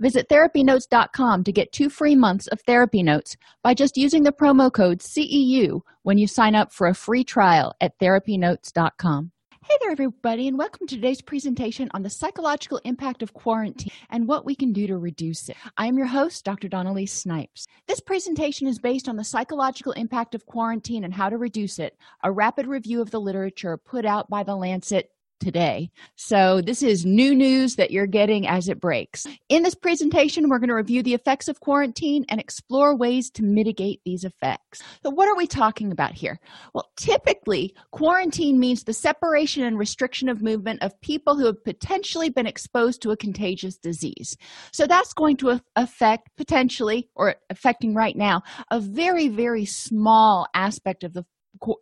Visit therapynotes.com to get two free months of therapy notes by just using the promo code CEU when you sign up for a free trial at therapynotes.com. Hey there, everybody, and welcome to today's presentation on the psychological impact of quarantine and what we can do to reduce it. I am your host, Dr. Dawn-Elise Snipes. This presentation is based on the psychological impact of quarantine and how to reduce it, a rapid review of the literature put out by the Lancet today. So, this is new news that you're getting as it breaks. In this presentation, we're going to review the effects of quarantine and explore ways to mitigate these effects. So, what are we talking about here? Well, typically, quarantine means the separation and restriction of movement of people who have potentially been exposed to a contagious disease. So, that's going to affect potentially, or affecting right now, a very, very small aspect of the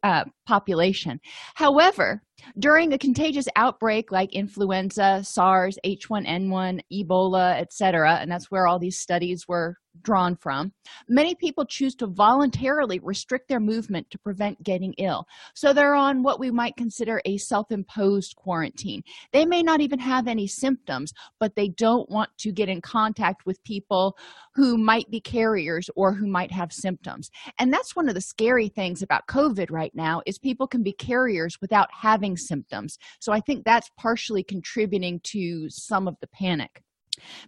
uh, population. However, during a contagious outbreak like influenza, SARS, H1N1, Ebola, etc., and that's where all these studies were drawn from, many people choose to voluntarily restrict their movement to prevent getting ill. So they're on what we might consider a self imposed quarantine. They may not even have any symptoms, but they don't want to get in contact with people who might be carriers or who might have symptoms. And that's one of the scary things about COVID right now is people can be carriers without having symptoms. So I think that's partially contributing to some of the panic.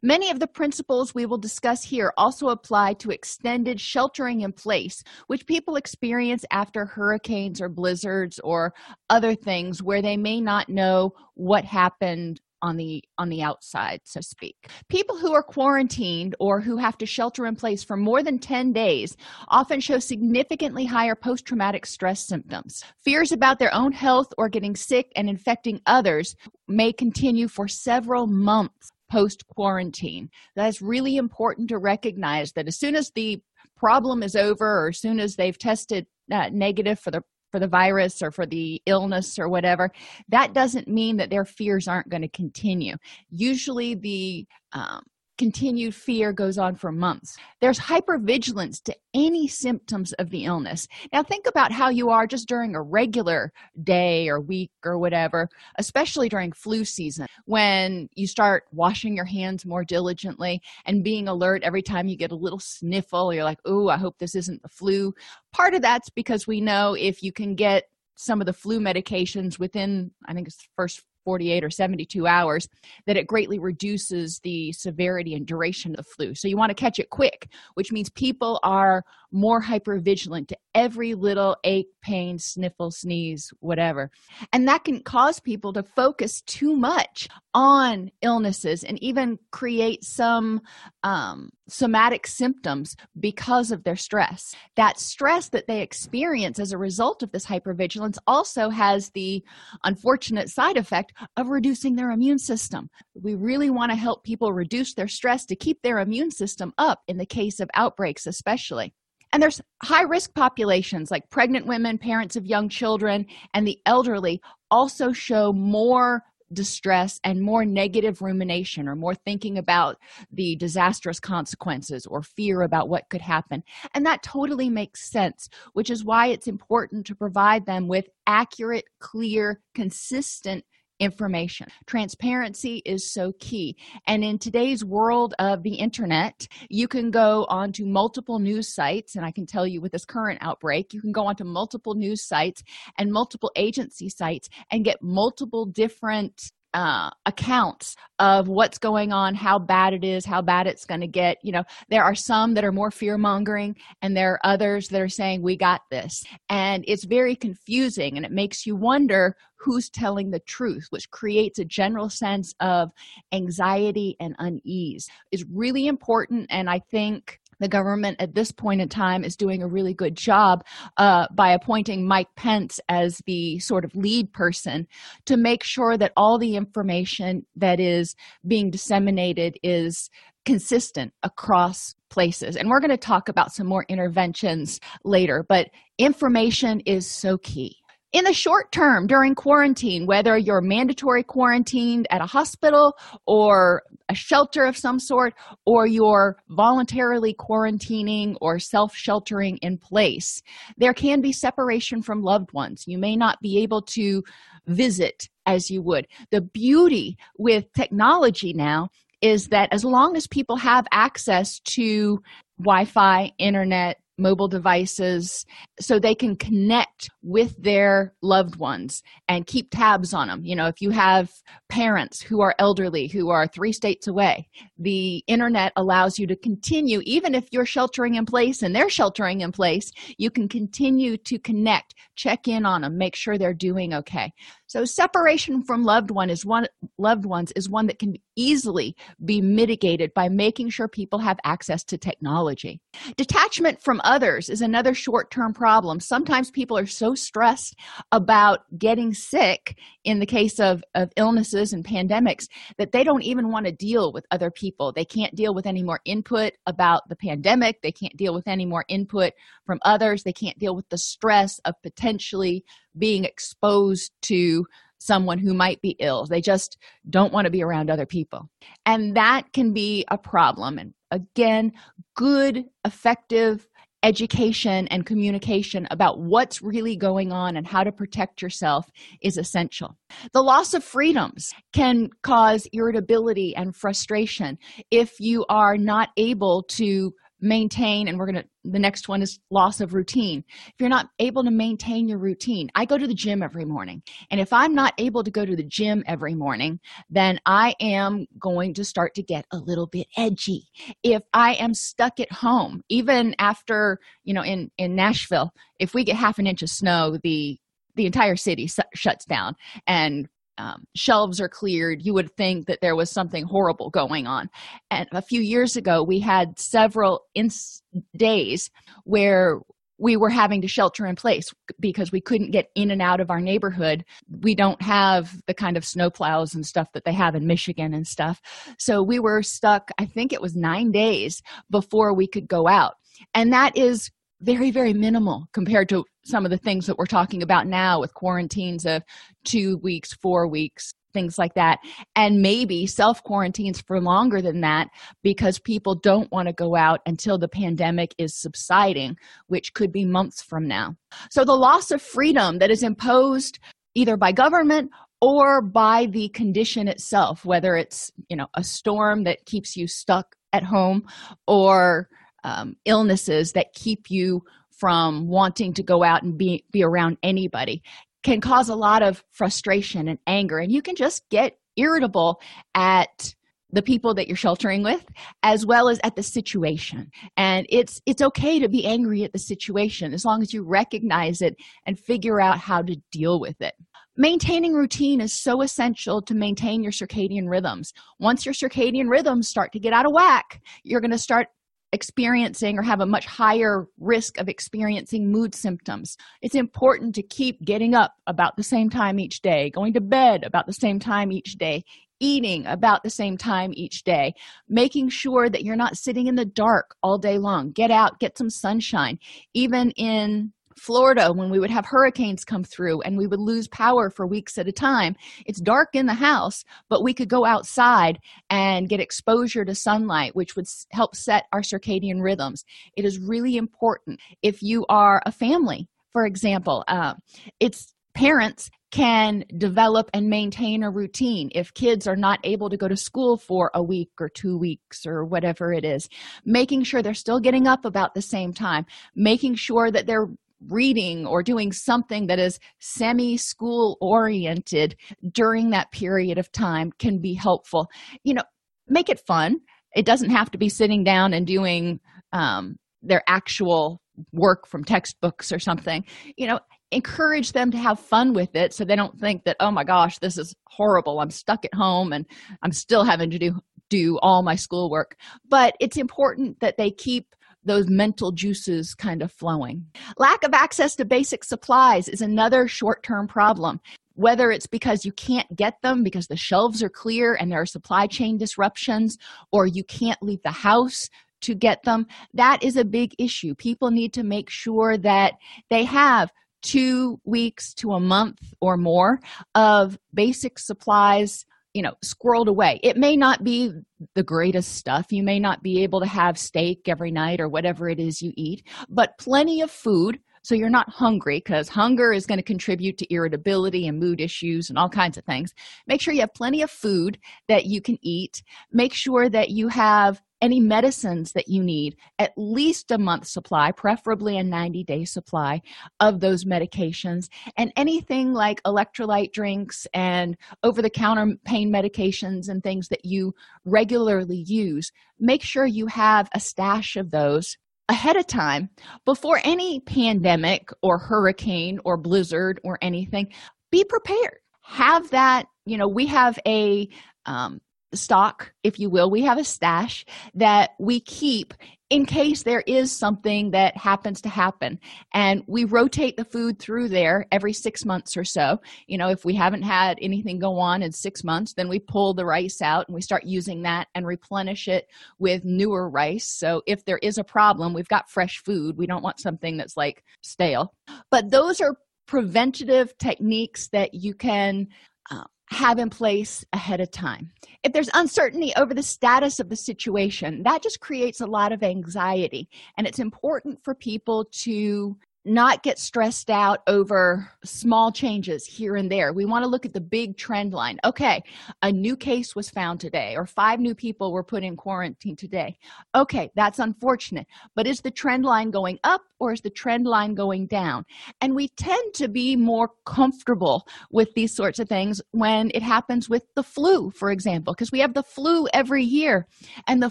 Many of the principles we will discuss here also apply to extended sheltering in place, which people experience after hurricanes or blizzards or other things where they may not know what happened on the on the outside so speak. People who are quarantined or who have to shelter in place for more than 10 days often show significantly higher post-traumatic stress symptoms. Fears about their own health or getting sick and infecting others may continue for several months post quarantine that's really important to recognize that as soon as the problem is over or as soon as they've tested uh, negative for the for the virus or for the illness or whatever that doesn't mean that their fears aren't going to continue. Usually the um, continued fear goes on for months. There's hypervigilance to any symptoms of the illness. Now, think about how you are just during a regular day or week or whatever, especially during flu season, when you start washing your hands more diligently and being alert every time you get a little sniffle. You're like, oh, I hope this isn't the flu. Part of that's because we know if you can get some of the flu medications within i think it's the first 48 or 72 hours that it greatly reduces the severity and duration of the flu. So you want to catch it quick which means people are more hyper vigilant to every little ache pain sniffle sneeze whatever. And that can cause people to focus too much on illnesses and even create some um, somatic symptoms because of their stress. That stress that they experience as a result of this hypervigilance also has the unfortunate side effect of reducing their immune system. We really want to help people reduce their stress to keep their immune system up in the case of outbreaks especially and there's high risk populations like pregnant women, parents of young children, and the elderly also show more distress and more negative rumination or more thinking about the disastrous consequences or fear about what could happen. And that totally makes sense, which is why it's important to provide them with accurate, clear, consistent information. Transparency is so key. And in today's world of the internet, you can go onto multiple news sites. And I can tell you with this current outbreak, you can go onto multiple news sites and multiple agency sites and get multiple different uh, accounts of what's going on, how bad it is, how bad it's going to get. You know, there are some that are more fear mongering, and there are others that are saying, We got this. And it's very confusing, and it makes you wonder who's telling the truth, which creates a general sense of anxiety and unease. Is really important, and I think the government at this point in time is doing a really good job uh, by appointing Mike Pence as the sort of lead person to make sure that all the information that is being disseminated is consistent across places. And we're going to talk about some more interventions later, but information is so key in the short term during quarantine, whether you're mandatory quarantined at a hospital or a shelter of some sort, or you're voluntarily quarantining or self sheltering in place, there can be separation from loved ones. You may not be able to visit as you would. The beauty with technology now is that as long as people have access to Wi Fi, internet, mobile devices so they can connect with their loved ones and keep tabs on them. You know, if you have parents who are elderly who are three states away, the internet allows you to continue, even if you're sheltering in place and they're sheltering in place, you can continue to connect, check in on them, make sure they're doing okay. So separation from loved one is one loved ones is one that can easily be mitigated by making sure people have access to technology. Detachment from others is another short-term problem. Sometimes people are so stressed about getting sick in the case of, of illnesses and pandemics that they don't even want to deal with other people. They can't deal with any more input about the pandemic. They can't deal with any more input from others. They can't deal with the stress of potentially being exposed to someone who might be ill. They just don't want to be around other people. And that can be a problem. And again, good, effective education and communication about what's really going on and how to protect yourself is essential. The loss of freedoms can cause irritability and frustration if you are not able to maintain and we're going to the next one is loss of routine. If you're not able to maintain your routine i go to the gym every morning. And if i'm not able to go to the gym every morning then i am going to start to get a little bit edgy. If i am stuck at home even after you know in in nashville if we get half an inch of snow the the entire city su- shuts down. And um, shelves are cleared, you would think that there was something horrible going on. And a few years ago, we had several ins- days where we were having to shelter in place because we couldn't get in and out of our neighborhood. We don't have the kind of snowplows and stuff that they have in Michigan and stuff. So we were stuck, I think it was nine days before we could go out. And that is very, very minimal compared to some of the things that we're talking about now with quarantines of two weeks, four weeks, things like that. And maybe self quarantines for longer than that because people don't want to go out until the pandemic is subsiding, which could be months from now. So the loss of freedom that is imposed either by government or by the condition itself, whether it's, you know, a storm that keeps you stuck at home or um, illnesses that keep you from wanting to go out and be, be around anybody can cause a lot of frustration and anger. And you can just get irritable at the people that you're sheltering with as well as at the situation. And it's it's okay to be angry at the situation as long as you recognize it and figure out how to deal with it. Maintaining routine is so essential to maintain your circadian rhythms. Once your circadian rhythms start to get out of whack you're going to start experiencing or have a much higher risk of experiencing mood symptoms. It's important to keep getting up about the same time each day, going to bed about the same time each day, eating about the same time each day, making sure that you're not sitting in the dark all day long. Get out, get some sunshine. Even in Florida when we would have hurricanes come through and we would lose power for weeks at a time. It's dark in the house, but we could go outside and get exposure to sunlight, which would help set our circadian rhythms. It is really important. If you are a family, for example, uh, it's parents can develop and maintain a routine if kids are not able to go to school for a week or two weeks or whatever it is making sure they're still getting up about the same time making sure that they're reading or doing something that is semi school oriented during that period of time can be helpful. You know make it fun. It doesn't have to be sitting down and doing um, their actual work from textbooks or something. You know encourage them to have fun with it so they don't think that oh my gosh this is horrible. I'm stuck at home and i'm still having to do do all my schoolwork. But it's important that they keep those mental juices kind of flowing. Lack of access to basic supplies is another short term problem. Whether it's because you can't get them because the shelves are clear and there are supply chain disruptions, or you can't leave the house to get them, that is a big issue. People need to make sure that they have two weeks to a month or more of basic supplies you know squirreled away. It may not be the greatest stuff. You may not be able to have steak every night or whatever it is you eat but plenty of food so you're not hungry because hunger is going to contribute to irritability and mood issues and all kinds of things. Make sure you have plenty of food that you can eat. Make sure that you have any medicines that you need at least a month supply preferably a 90 day supply of those medications. And anything like electrolyte drinks and over the counter pain medications and things that you regularly use make sure you have a stash of those ahead of time before any pandemic or hurricane or blizzard or anything. Be prepared. Have that you know we have a um, stock, if you will. We have a stash that we keep in case there is something that happens to happen. And we rotate the food through there every six months or so. You know, if we haven't had anything go on in six months, then we pull the rice out and we start using that and replenish it with newer rice. So if there is a problem, we've got fresh food. We don't want something that's like stale. But those are preventative techniques that you can uh, have in place ahead of time. If there's uncertainty over the status of the situation, that just creates a lot of anxiety. And it's important for people to not get stressed out over small changes here and there. We want to look at the big trend line. Okay, a new case was found today, or five new people were put in quarantine today. Okay, that's unfortunate. But is the trend line going up or is the trend line going down? And we tend to be more comfortable with these sorts of things when it happens with the flu, for example, because we have the flu every year and the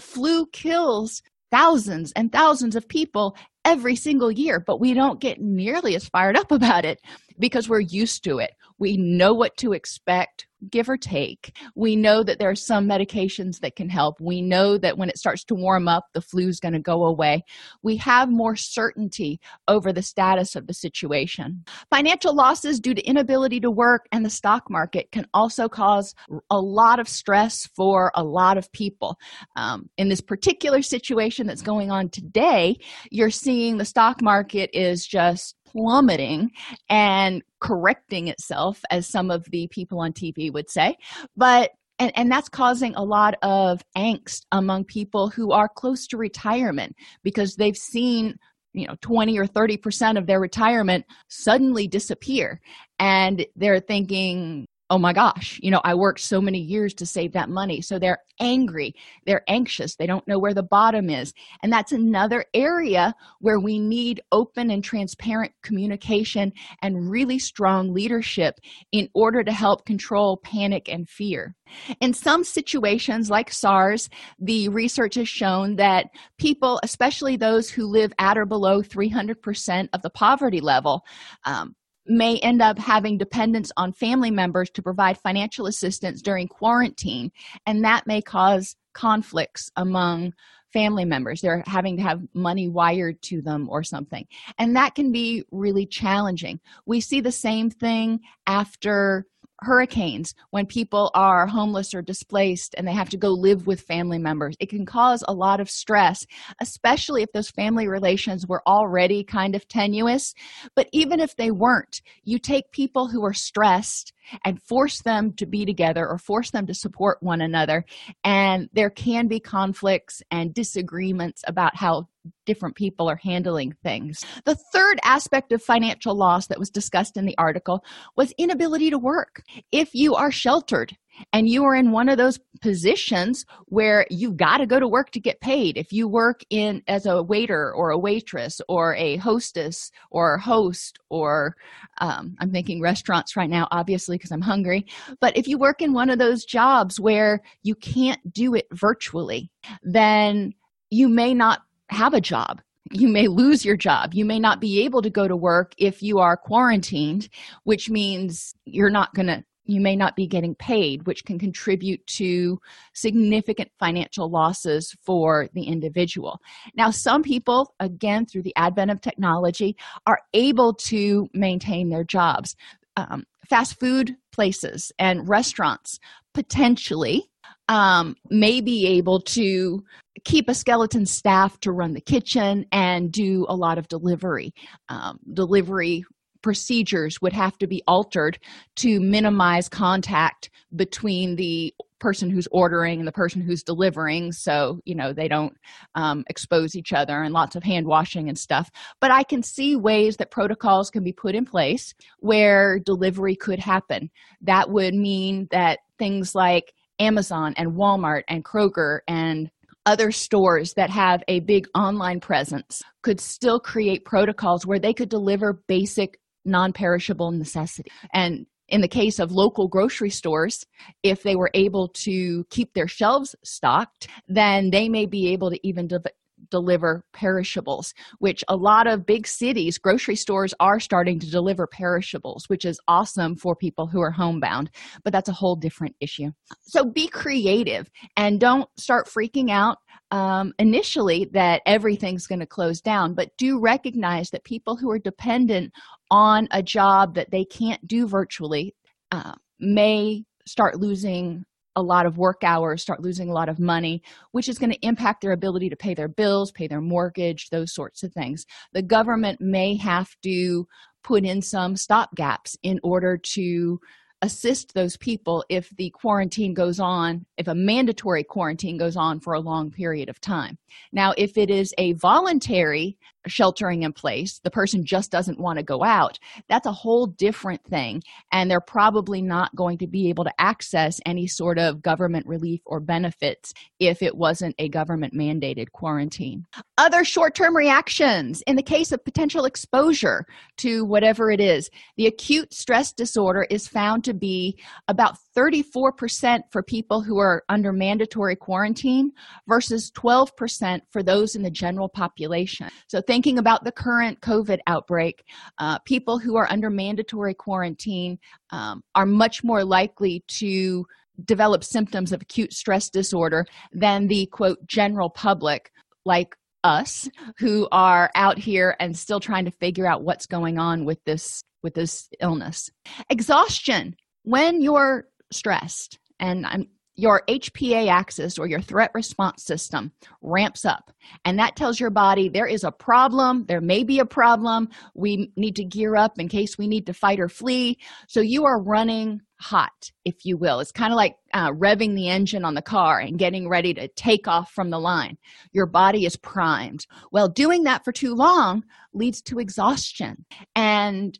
flu kills thousands and thousands of people every single year, but we don't get nearly as fired up about it because we're used to it. We know what to expect, give or take. We know that there are some medications that can help. We know that when it starts to warm up, the flu is going to go away. We have more certainty over the status of the situation. Financial losses due to inability to work and the stock market can also cause a lot of stress for a lot of people. Um, in this particular situation that's going on today, you're seeing the stock market is just plummeting and correcting itself as some of the people on tv would say. But and, and that's causing a lot of angst among people who are close to retirement because they've seen you know 20 or 30 percent of their retirement suddenly disappear. And they're thinking oh my gosh you know i worked so many years to save that money. So they're angry they're anxious they don't know where the bottom is. And that's another area where we need open and transparent communication and really strong leadership in order to help control panic and fear. In some situations like sars the research has shown that people especially those who live at or below 300% of the poverty level um, may end up having dependence on family members to provide financial assistance during quarantine, and that may cause conflicts among family members. They're having to have money wired to them or something, and that can be really challenging. We see the same thing after hurricanes when people are homeless or displaced and they have to go live with family members. It can cause a lot of stress especially if those family relations were already kind of tenuous. But even if they weren't you take people who are stressed and force them to be together or force them to support one another and there can be conflicts and disagreements about how different people are handling things. The third aspect of financial loss that was discussed in the article was inability to work. If you are sheltered and you are in one of those positions where you've got to go to work to get paid. If you work in as a waiter or a waitress or a hostess or host or um, i'm thinking restaurants right now obviously because i'm hungry. But if you work in one of those jobs where you can't do it virtually then you may not have a job. You may lose your job. You may not be able to go to work if you are quarantined which means you're not going to you may not be getting paid, which can contribute to significant financial losses for the individual. Now, some people, again, through the advent of technology, are able to maintain their jobs. Um, fast food places and restaurants potentially um, may be able to keep a skeleton staff to run the kitchen and do a lot of delivery. Um, delivery procedures would have to be altered to minimize contact between the person who's ordering and the person who's delivering. So you know they don't um, expose each other and lots of hand washing and stuff. But i can see ways that protocols can be put in place where delivery could happen. That would mean that things like amazon and walmart and kroger and other stores that have a big online presence could still create protocols where they could deliver basic non-perishable necessity. And in the case of local grocery stores if they were able to keep their shelves stocked then they may be able to even de- deliver perishables which a lot of big cities grocery stores are starting to deliver perishables which is awesome for people who are homebound but that's a whole different issue. So be creative and don't start freaking out um, initially that everything's going to close down but do recognize that people who are dependent on a job that they can't do virtually uh, may start losing a lot of work hours start losing a lot of money which is going to impact their ability to pay their bills pay their mortgage those sorts of things. The government may have to put in some stop gaps in order to assist those people if the quarantine goes on if a mandatory quarantine goes on for a long period of time. Now if it is a voluntary sheltering in place. The person just doesn't want to go out. That's a whole different thing and they're probably not going to be able to access any sort of government relief or benefits if it wasn't a government mandated quarantine. Other short-term reactions in the case of potential exposure to whatever it is. The acute stress disorder is found to be about 34% for people who are under mandatory quarantine versus 12% for those in the general population. So thinking about the current covid outbreak uh, people who are under mandatory quarantine um, are much more likely to develop symptoms of acute stress disorder than the quote general public like us who are out here and still trying to figure out what's going on with this with this illness. Exhaustion. When you're stressed and I'm your HPA axis or your threat response system ramps up, and that tells your body there is a problem, there may be a problem, we need to gear up in case we need to fight or flee. So you are running hot, if you will. It's kind of like uh, revving the engine on the car and getting ready to take off from the line. Your body is primed. Well, doing that for too long leads to exhaustion and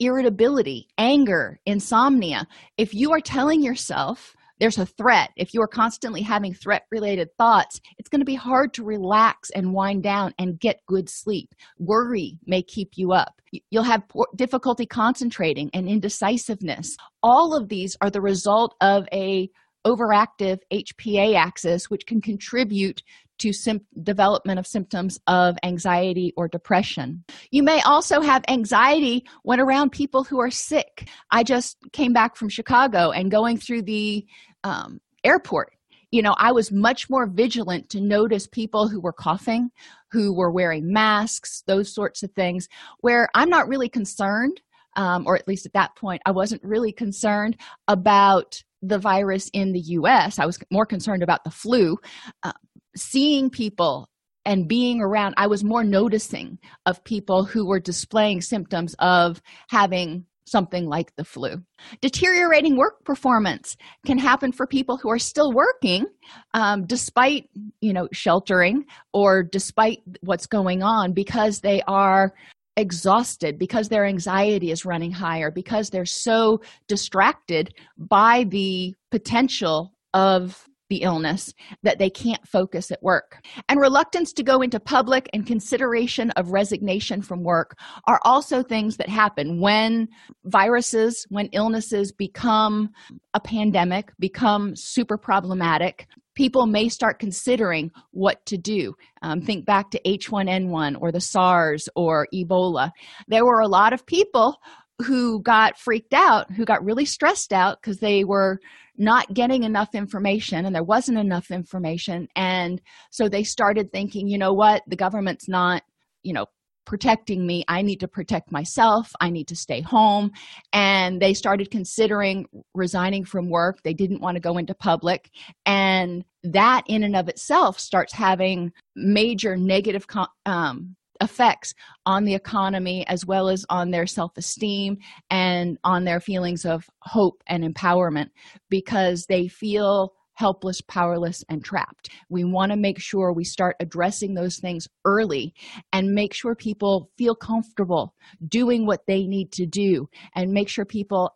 irritability, anger, insomnia. If you are telling yourself, there's a threat if you are constantly having threat related thoughts it's going to be hard to relax and wind down and get good sleep. Worry may keep you up. You'll have difficulty concentrating and indecisiveness. All of these are the result of a overactive hpa axis which can contribute to sim- development of symptoms of anxiety or depression. You may also have anxiety when around people who are sick. I just came back from Chicago and going through the um, airport. You know, I was much more vigilant to notice people who were coughing, who were wearing masks, those sorts of things, where I'm not really concerned, um, or at least at that point, I wasn't really concerned about the virus in the US. I was more concerned about the flu. Uh, seeing people and being around, I was more noticing of people who were displaying symptoms of having something like the flu. Deteriorating work performance can happen for people who are still working um, despite, you know, sheltering or despite what's going on because they are exhausted because their anxiety is running higher because they're so distracted by the potential of the illness that they can't focus at work. And reluctance to go into public and consideration of resignation from work are also things that happen when viruses, when illnesses become a pandemic, become super problematic. People may start considering what to do. Um, think back to H1N1 or the SARS or Ebola. There were a lot of people who got freaked out, who got really stressed out because they were not getting enough information and there wasn't enough information. And so they started thinking, you know what, the government's not, you know, protecting me. I need to protect myself. I need to stay home. And they started considering resigning from work. They didn't want to go into public. And that, in and of itself, starts having major negative um, effects on the economy as well as on their self esteem and on their feelings of hope and empowerment because they feel helpless, powerless, and trapped. We want to make sure we start addressing those things early and make sure people feel comfortable doing what they need to do and make sure people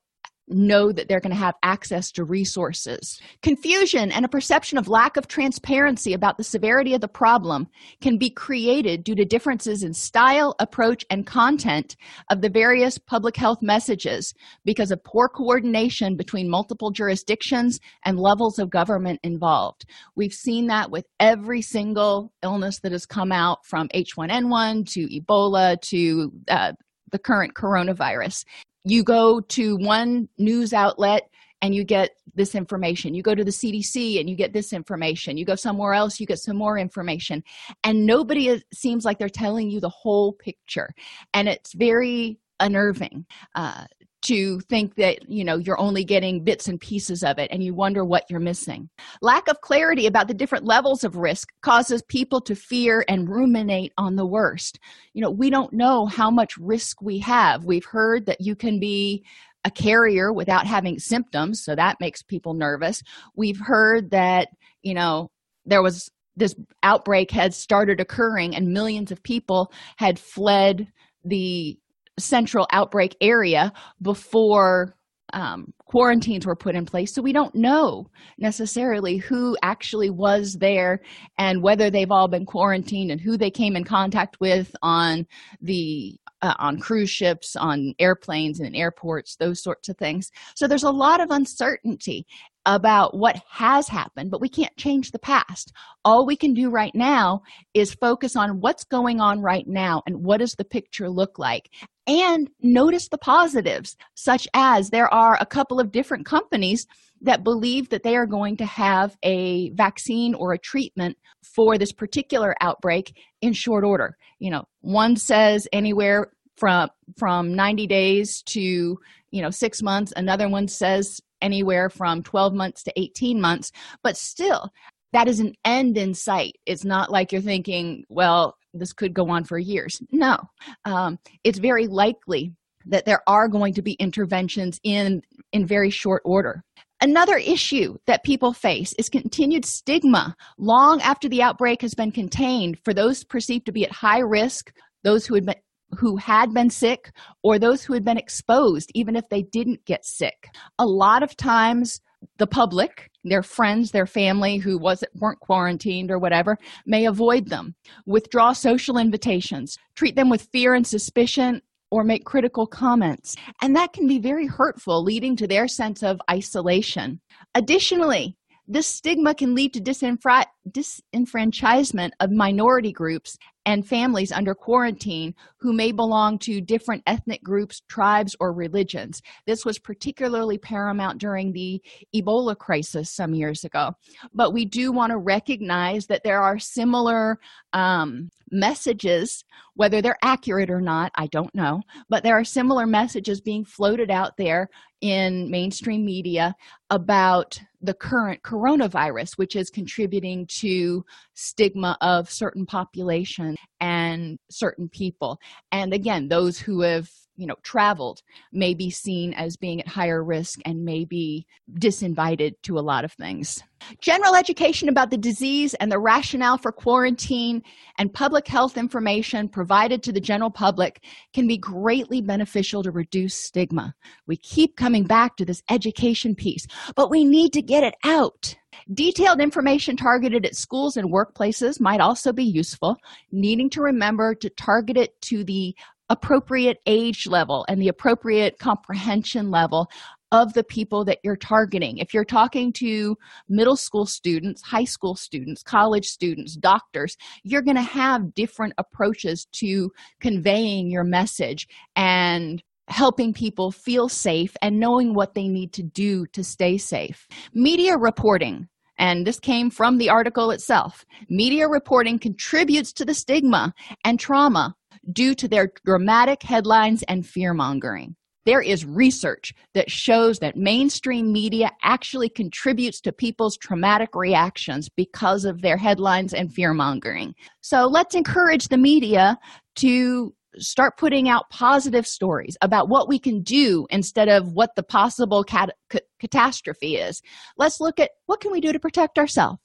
know that they're going to have access to resources. Confusion and a perception of lack of transparency about the severity of the problem can be created due to differences in style, approach, and content of the various public health messages because of poor coordination between multiple jurisdictions and levels of government involved. We've seen that with every single illness that has come out from H1N1 to Ebola to uh, the current coronavirus you go to one news outlet and you get this information. You go to the CDC and you get this information. You go somewhere else, you get some more information. And nobody is, seems like they're telling you the whole picture. And it's very unnerving. Uh, to think that you know you're only getting bits and pieces of it and you wonder what you're missing. Lack of clarity about the different levels of risk causes people to fear and ruminate on the worst. You know we don't know how much risk we have. We've heard that you can be a carrier without having symptoms so that makes people nervous. We've heard that you know there was this outbreak had started occurring and millions of people had fled the central outbreak area before um, quarantines were put in place so we don't know necessarily who actually was there and whether they've all been quarantined and who they came in contact with on the uh, on cruise ships on airplanes and in airports those sorts of things so there's a lot of uncertainty about what has happened, but we can't change the past. All we can do right now is focus on what's going on right now and what does the picture look like and notice the positives, such as there are a couple of different companies that believe that they are going to have a vaccine or a treatment for this particular outbreak in short order. You know, one says anywhere from from 90 days to you know 6 months. Another one says anywhere from 12 months to 18 months. But still that is an end in sight. It's not like you're thinking well this could go on for years. No. Um, it's very likely that there are going to be interventions in in very short order. Another issue that people face is continued stigma long after the outbreak has been contained for those perceived to be at high risk those who had been who had been sick or those who had been exposed even if they didn't get sick. A lot of times the public their friends their family who wasn't weren't quarantined or whatever may avoid them. Withdraw social invitations. Treat them with fear and suspicion or make critical comments. And that can be very hurtful leading to their sense of isolation. Additionally this stigma can lead to disenfra- disenfranchisement of minority groups and families under quarantine who may belong to different ethnic groups, tribes, or religions. This was particularly paramount during the Ebola crisis some years ago. But we do want to recognize that there are similar um, messages, whether they're accurate or not, I don't know, but there are similar messages being floated out there in mainstream media about the current coronavirus, which is contributing to stigma of certain populations and certain people. And again, those who have you know traveled may be seen as being at higher risk and may be disinvited to a lot of things. General education about the disease and the rationale for quarantine and public health information provided to the general public can be greatly beneficial to reduce stigma. We keep coming back to this education piece but we need to get it out. Detailed information targeted at schools and workplaces might also be useful, needing to remember to target it to the appropriate age level and the appropriate comprehension level of the people that you're targeting. If you're talking to middle school students, high school students, college students, doctors, you're going to have different approaches to conveying your message and helping people feel safe and knowing what they need to do to stay safe. Media reporting, and this came from the article itself media reporting contributes to the stigma and trauma due to their dramatic headlines and fear mongering. There is research that shows that mainstream media actually contributes to people's traumatic reactions because of their headlines and fear mongering. So let's encourage the media to start putting out positive stories about what we can do instead of what the possible cat- catastrophe is let's look at what can we do to protect ourselves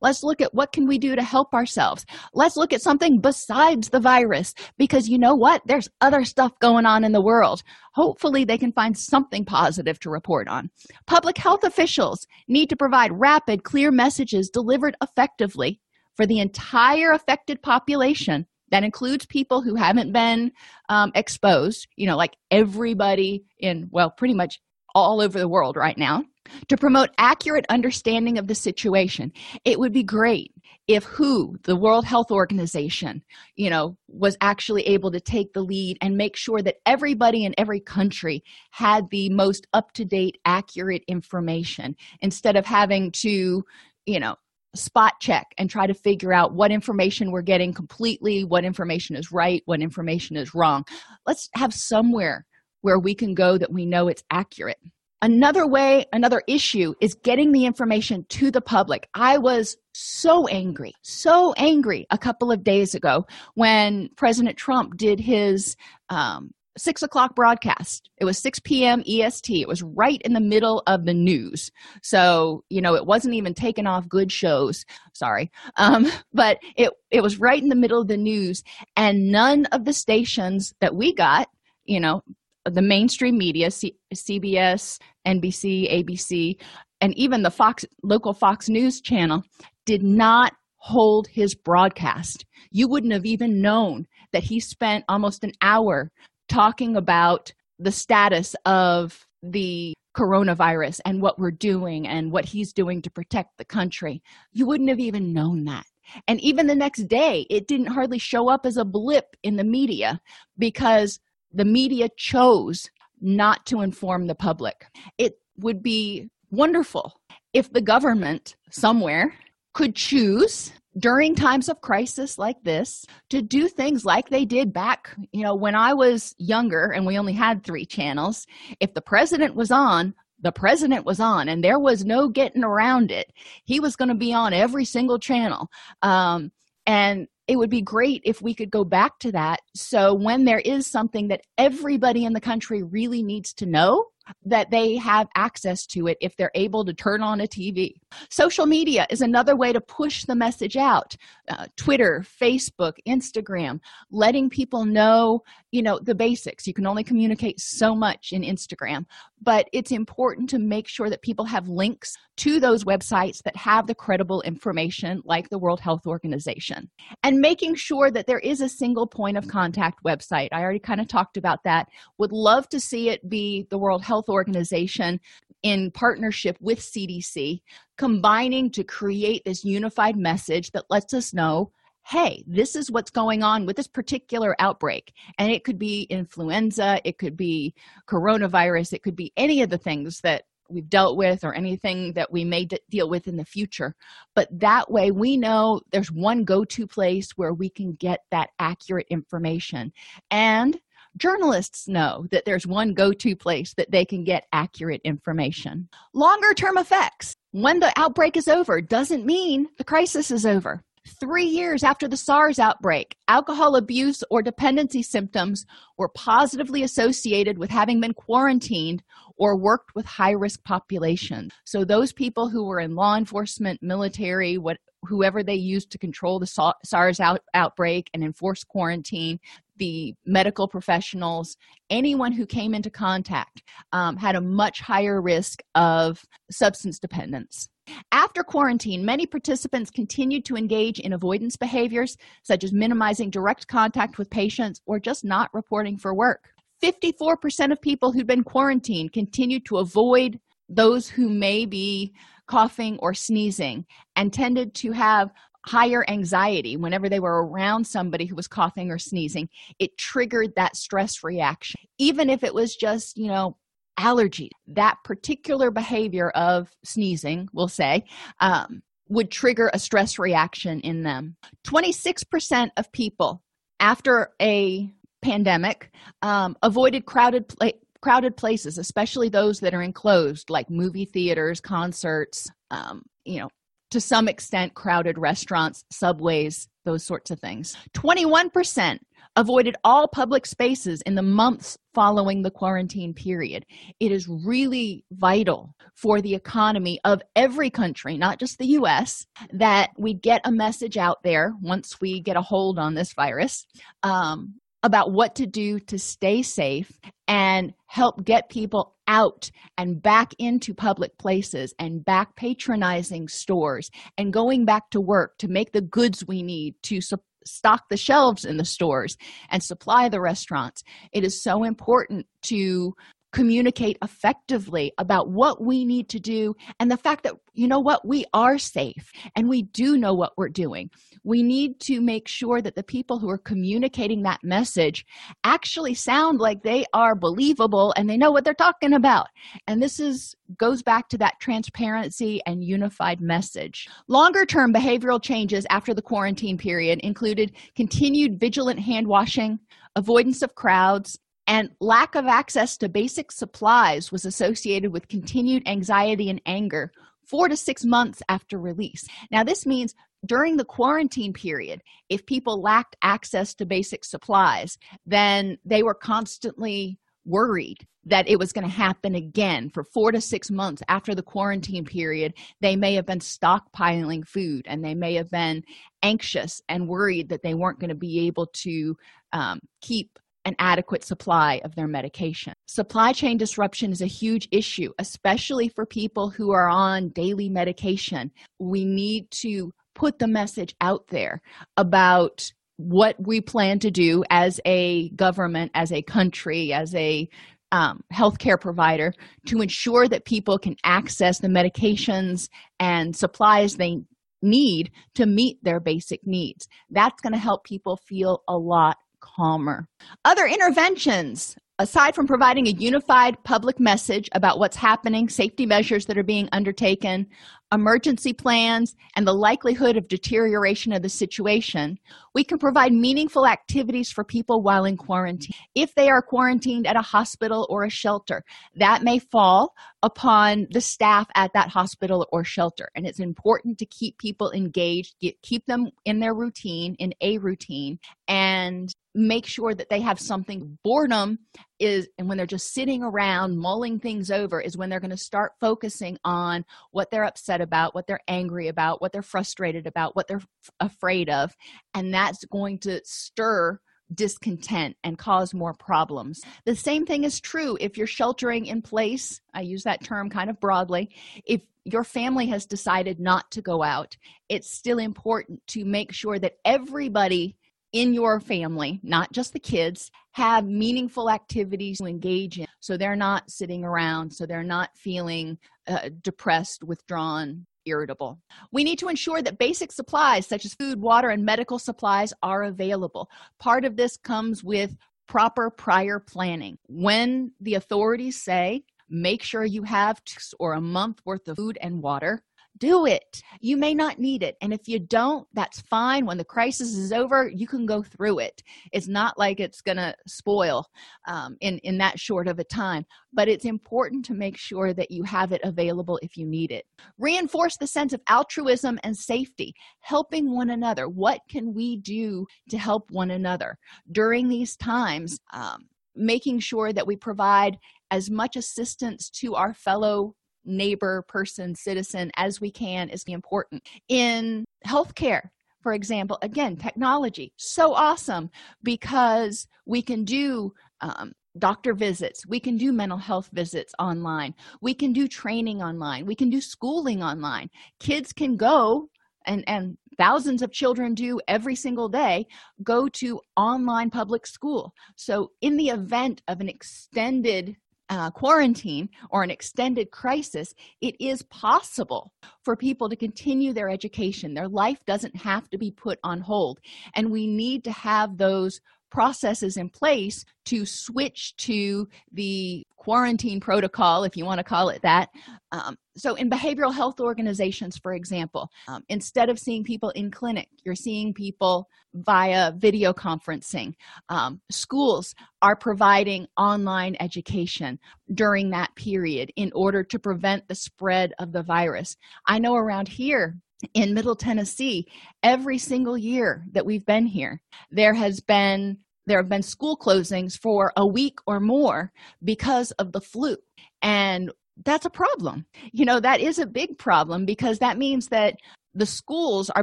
let's look at what can we do to help ourselves. Let's look at something besides the virus because you know what? There's other stuff going on in the world. Hopefully they can find something positive to report on. Public health officials need to provide rapid clear messages delivered effectively for the entire affected population. That includes people who haven't been um, exposed you know like everybody in well pretty much all over the world right now to promote accurate understanding of the situation it would be great if who the world health organization you know was actually able to take the lead and make sure that everybody in every country had the most up to date accurate information instead of having to you know spot check and try to figure out what information we're getting completely, what information is right, what information is wrong. Let's have somewhere where we can go that we know it's accurate. Another way, another issue is getting the information to the public. I was so angry, so angry a couple of days ago when President Trump did his um, six o'clock broadcast. It was 6 p.m. EST. It was right in the middle of the news. So, you know, it wasn't even taken off good shows. Sorry. Um, but it, it was right in the middle of the news. And none of the stations that we got, you know, the mainstream media, C- CBS, NBC, ABC, and even the Fox local Fox News channel did not hold his broadcast. You wouldn't have even known that he spent almost an hour talking about the status of the coronavirus and what we're doing and what he's doing to protect the country. You wouldn't have even known that. And even the next day, it didn't hardly show up as a blip in the media because the media chose not to inform the public. It would be wonderful if the government somewhere could choose during times of crisis like this to do things like they did back you know when i was younger and we only had three channels. If the president was on the president was on and there was no getting around it. He was going to be on every single channel. Um, and it would be great if we could go back to that. So when there is something that everybody in the country really needs to know that they have access to it if they're able to turn on a TV. Social media is another way to push the message out. Uh, Twitter, Facebook, Instagram, letting people know, you know, the basics. You can only communicate so much in Instagram, but it's important to make sure that people have links to those websites that have the credible information, like the World Health Organization, and making sure that there is a single point of contact website. I already kind of talked about that. Would love to see it be the World Health Organization in partnership with CDC, combining to create this unified message that lets us know hey, this is what's going on with this particular outbreak. And it could be influenza, it could be coronavirus, it could be any of the things that we've dealt with or anything that we may deal with in the future. But that way, we know there's one go to place where we can get that accurate information. And journalists know that there's one go to place that they can get accurate information. Longer term effects. When the outbreak is over doesn't mean the crisis is over. Three years after the SARS outbreak, alcohol abuse or dependency symptoms were positively associated with having been quarantined or worked with high risk populations. So, those people who were in law enforcement, military, what, whoever they used to control the SARS out, outbreak and enforce quarantine, the medical professionals, anyone who came into contact um, had a much higher risk of substance dependence. After quarantine, many participants continued to engage in avoidance behaviors such as minimizing direct contact with patients or just not reporting for work. 54% of people who'd been quarantined continued to avoid those who may be coughing or sneezing and tended to have higher anxiety whenever they were around somebody who was coughing or sneezing it triggered that stress reaction. Even if it was just you know allergy that particular behavior of sneezing we'll say um, would trigger a stress reaction in them. 26% of people after a pandemic um, avoided crowded pla- crowded places especially those that are enclosed like movie theaters concerts um, you know to some extent crowded restaurants subways those sorts of things. 21% avoided all public spaces in the months following the quarantine period. It is really vital for the economy of every country not just the us that we get a message out there once we get a hold on this virus. Um, about what to do to stay safe and help get people out and back into public places and back patronizing stores and going back to work to make the goods we need to su- stock the shelves in the stores and supply the restaurants. It is so important to communicate effectively about what we need to do and the fact that you know what we are safe and we do know what we're doing. We need to make sure that the people who are communicating that message actually sound like they are believable and they know what they're talking about. And this is goes back to that transparency and unified message. Longer term behavioral changes after the quarantine period included continued vigilant hand washing avoidance of crowds and lack of access to basic supplies was associated with continued anxiety and anger four to six months after release. Now, this means during the quarantine period, if people lacked access to basic supplies, then they were constantly worried that it was going to happen again for four to six months after the quarantine period. They may have been stockpiling food and they may have been anxious and worried that they weren't going to be able to um, keep an adequate supply of their medication. Supply chain disruption is a huge issue, especially for people who are on daily medication. We need to put the message out there about what we plan to do as a government, as a country, as a um, healthcare provider to ensure that people can access the medications and supplies they need to meet their basic needs. That's going to help people feel a lot calmer. Other interventions aside from providing a unified public message about what's happening, safety measures that are being undertaken, emergency plans, and the likelihood of deterioration of the situation, we can provide meaningful activities for people while in quarantine. If they are quarantined at a hospital or a shelter, that may fall upon the staff at that hospital or shelter. And it's important to keep people engaged, get, keep them in their routine, in a routine, and make sure that they have something boredom is and when they're just sitting around mulling things over is when they're going to start focusing on what they're upset about what they're angry about what they're frustrated about what they're f- afraid of and that's going to stir discontent and cause more problems. The same thing is true if you're sheltering in place. I use that term kind of broadly. If your family has decided not to go out, it's still important to make sure that everybody in your family, not just the kids, have meaningful activities to engage in so they're not sitting around, so they're not feeling uh, depressed, withdrawn, irritable. We need to ensure that basic supplies such as food, water, and medical supplies are available. Part of this comes with proper prior planning. When the authorities say, make sure you have or a month worth of food and water do it. You may not need it. And if you don't, that's fine. When the crisis is over, you can go through it. It's not like it's going to spoil um, in, in that short of a time, but it's important to make sure that you have it available if you need it. Reinforce the sense of altruism and safety, helping one another. What can we do to help one another during these times? Um, making sure that we provide as much assistance to our fellow neighbor, person, citizen as we can is the important. In healthcare, for example, again, technology, so awesome because we can do um, doctor visits, we can do mental health visits online, we can do training online, we can do schooling online. Kids can go and and thousands of children do every single day go to online public school so in the event of an extended uh, quarantine or an extended crisis, it is possible for people to continue their education. Their life doesn't have to be put on hold. And we need to have those processes in place to switch to the quarantine protocol, if you want to call it that. Um, so, in behavioral health organizations, for example, um, instead of seeing people in clinic, you're seeing people via video conferencing. Um, schools are providing online education during that period in order to prevent the spread of the virus. I know around here, in Middle Tennessee, every single year that we've been here, there has been there have been school closings for a week or more because of the flu. And that's a problem. You know, that is a big problem because that means that the schools are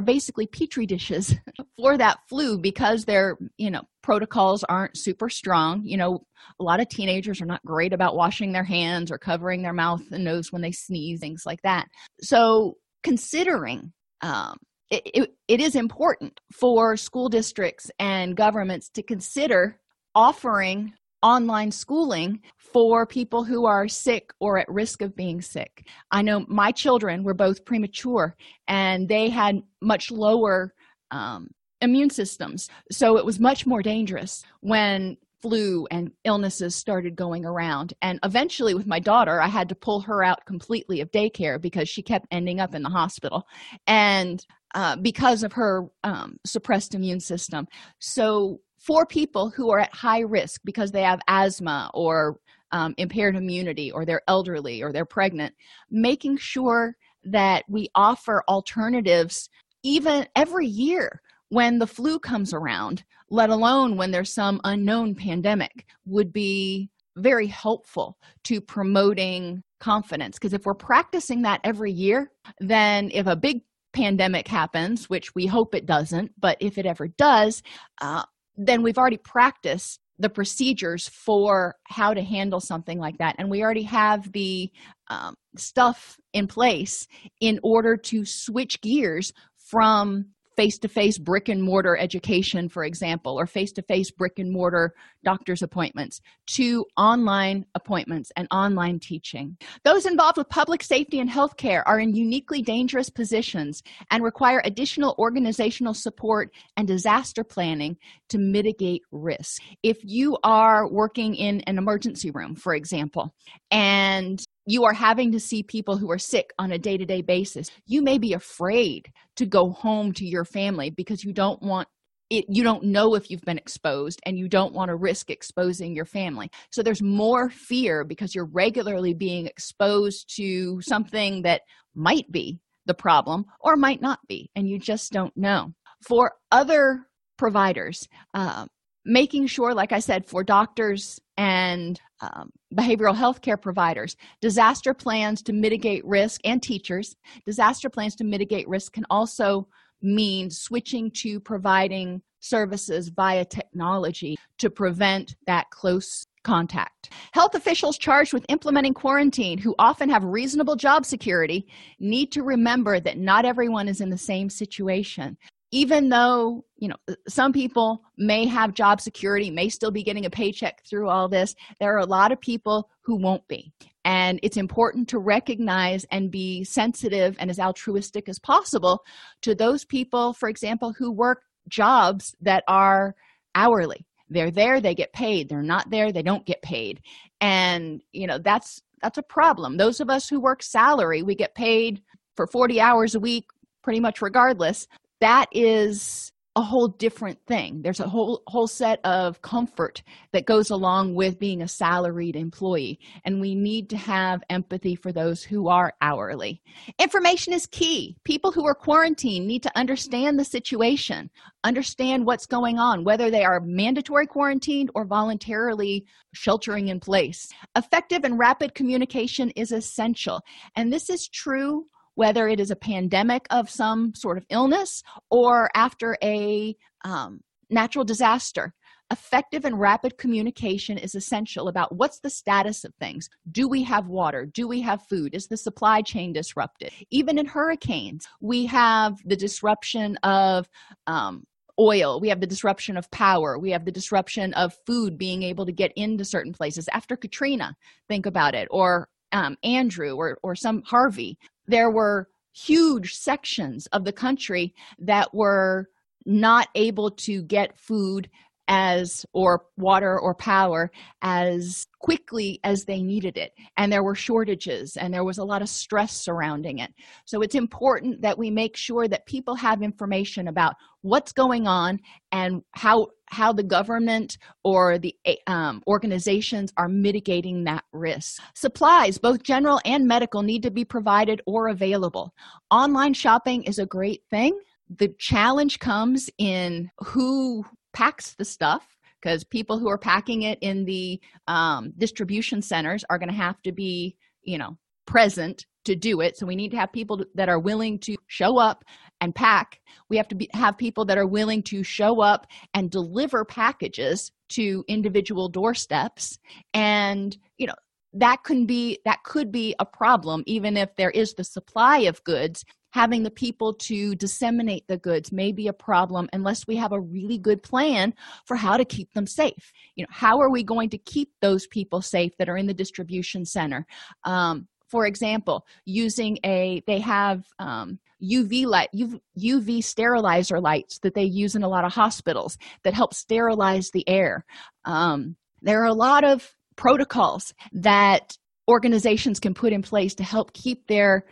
basically petri dishes for that flu because their you know protocols aren't super strong you know a lot of teenagers are not great about washing their hands or covering their mouth and nose when they sneeze things like that so considering um, it, it, it is important for school districts and governments to consider offering online schooling for people who are sick or at risk of being sick. I know my children were both premature and they had much lower um, immune systems. So it was much more dangerous when flu and illnesses started going around. And eventually, with my daughter, I had to pull her out completely of daycare because she kept ending up in the hospital. And uh, because of her um, suppressed immune system. So, for people who are at high risk because they have asthma or um, impaired immunity, or they're elderly, or they're pregnant, making sure that we offer alternatives even every year when the flu comes around, let alone when there's some unknown pandemic, would be very helpful to promoting confidence. Because if we're practicing that every year, then if a big pandemic happens, which we hope it doesn't, but if it ever does, uh, then we've already practiced the procedures for how to handle something like that. And we already have the um, stuff in place in order to switch gears from face to face brick and mortar education, for example, or face to face brick and mortar doctor's appointments to online appointments and online teaching. Those involved with public safety and healthcare are in uniquely dangerous positions and require additional organizational support and disaster planning to mitigate risk. If you are working in an emergency room, for example, and you are having to see people who are sick on a day to day basis. You may be afraid to go home to your family because you don't want it, you don't know if you've been exposed and you don't want to risk exposing your family. So there's more fear because you're regularly being exposed to something that might be the problem or might not be, and you just don't know. For other providers, uh, making sure, like I said, for doctors and um, behavioral health care providers, disaster plans to mitigate risk, and teachers, disaster plans to mitigate risk can also mean switching to providing services via technology to prevent that close contact. Health officials charged with implementing quarantine, who often have reasonable job security, need to remember that not everyone is in the same situation even though you know some people may have job security may still be getting a paycheck through all this there are a lot of people who won't be. And it's important to recognize and be sensitive and as altruistic as possible to those people for example who work jobs that are hourly. They're there they get paid. They're not there they don't get paid. And you know that's that's a problem. Those of us who work salary we get paid for 40 hours a week pretty much regardless that is a whole different thing. There's a whole whole set of comfort that goes along with being a salaried employee. And we need to have empathy for those who are hourly. Information is key. People who are quarantined need to understand the situation understand what's going on whether they are mandatory quarantined or voluntarily sheltering in place. Effective and rapid communication is essential. And this is true whether it is a pandemic of some sort of illness or after a um, natural disaster. Effective and rapid communication is essential about what's the status of things. Do we have water? Do we have food? Is the supply chain disrupted? Even in hurricanes, we have the disruption of um, oil we have the disruption of power we have the disruption of food being able to get into certain places after katrina think about it or um, andrew or, or some harvey there were huge sections of the country that were not able to get food as or water or power as quickly as they needed it. And there were shortages and there was a lot of stress surrounding it. So it's important that we make sure that people have information about what's going on and how how the government or the um, organizations are mitigating that risk. Supplies both general and medical need to be provided or available. Online shopping is a great thing. The challenge comes in who packs the stuff because people who are packing it in the um, distribution centers are going to have to be you know present to do it. So we need to have people that are willing to show up and pack we have to be, have people that are willing to show up and deliver packages to individual doorsteps. And you know that can be that could be a problem even if there is the supply of goods having the people to disseminate the goods may be a problem unless we have a really good plan for how to keep them safe. You know how are we going to keep those people safe that are in the distribution center? Um, for example using a they have um, uv light uv sterilizer lights that they use in a lot of hospitals that help sterilize the air. Um, there are a lot of protocols that organizations can put in place to help keep their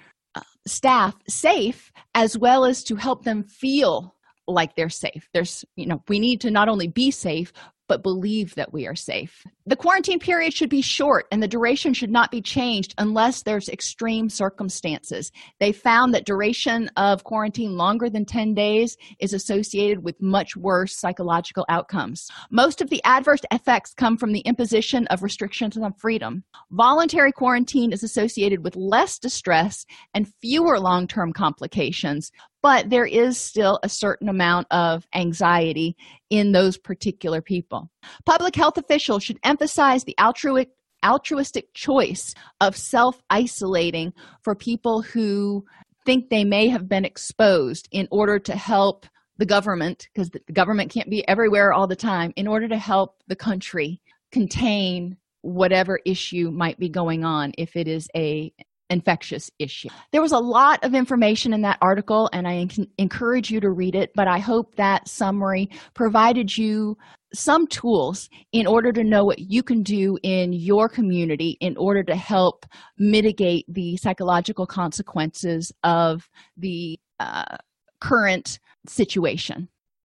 staff safe as well as to help them feel like they're safe. There's you know we need to not only be safe but believe that we are safe. The quarantine period should be short and the duration should not be changed unless there's extreme circumstances. They found that duration of quarantine longer than 10 days is associated with much worse psychological outcomes. Most of the adverse effects come from the imposition of restrictions on freedom. Voluntary quarantine is associated with less distress and fewer long term complications, but there is still a certain amount of anxiety in those particular people. Public health officials should emphasize the altruistic altruistic choice of self isolating for people who think they may have been exposed in order to help the government, because the government can't be everywhere all the time, in order to help the country contain whatever issue might be going on if it is a infectious issue. There was a lot of information in that article, and I encourage you to read it. But I hope that summary provided you some tools in order to know what you can do in your community in order to help mitigate the psychological consequences of the uh, current situation.